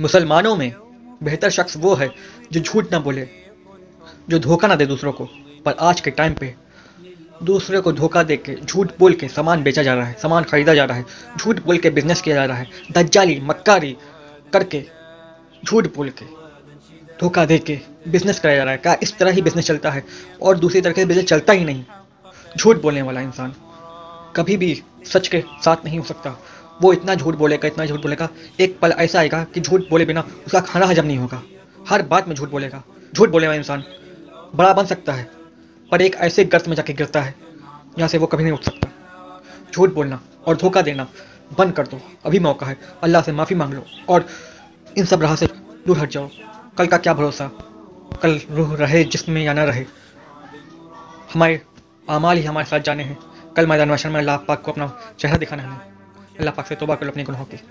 मुसलमानों में बेहतर शख्स वो है जो झूठ ना बोले, जो धोखा ना दे दूसरों को। पर आज के टाइम पे दूसरे को धोखा दे के, झूठ बोल के सामान बेचा जा रहा है, सामान खरीदा जा रहा है, झूठ बोल के बिज़नेस किया जा रहा है, दज्जाली, मक्कारी करके, झूठ बोल के धोखा दे के बिज़नेस कराया जा रहा है। क्या इस तरह ही बिज़नेस चलता है? और दूसरी तरह से बिज़नेस चलता ही नहीं। झूठ बोलने वाला इंसान कभी भी सच के साथ नहीं हो सकता। वो इतना झूठ बोलेगा, इतना झूठ बोलेगा, एक पल ऐसा आएगा कि झूठ बोले बिना उसका खाना हजम नहीं होगा। हर बात में झूठ बोलेगा। झूठ बोले वाला इंसान, बड़ा बन सकता है, पर एक ऐसे गर्त में जाके गिरता है जहाँ से वो कभी नहीं उठ सकता। झूठ बोलना और धोखा देना बंद कर दो। अभी मौका है। अल्लाह से माफ़ी मांग लो और इन सब राह से दूर हट जाओ। कल का क्या भरोसा? कल रूह रहे जिसम या ना रहे। हमारे अमाल ही हमारे साथ जाने हैं। कल मैदान वशन में अल्लाह पाक को अपना चेहरा दिखाना है। अल्लाह पाक से तोबा कर लो अपने गुनाहों की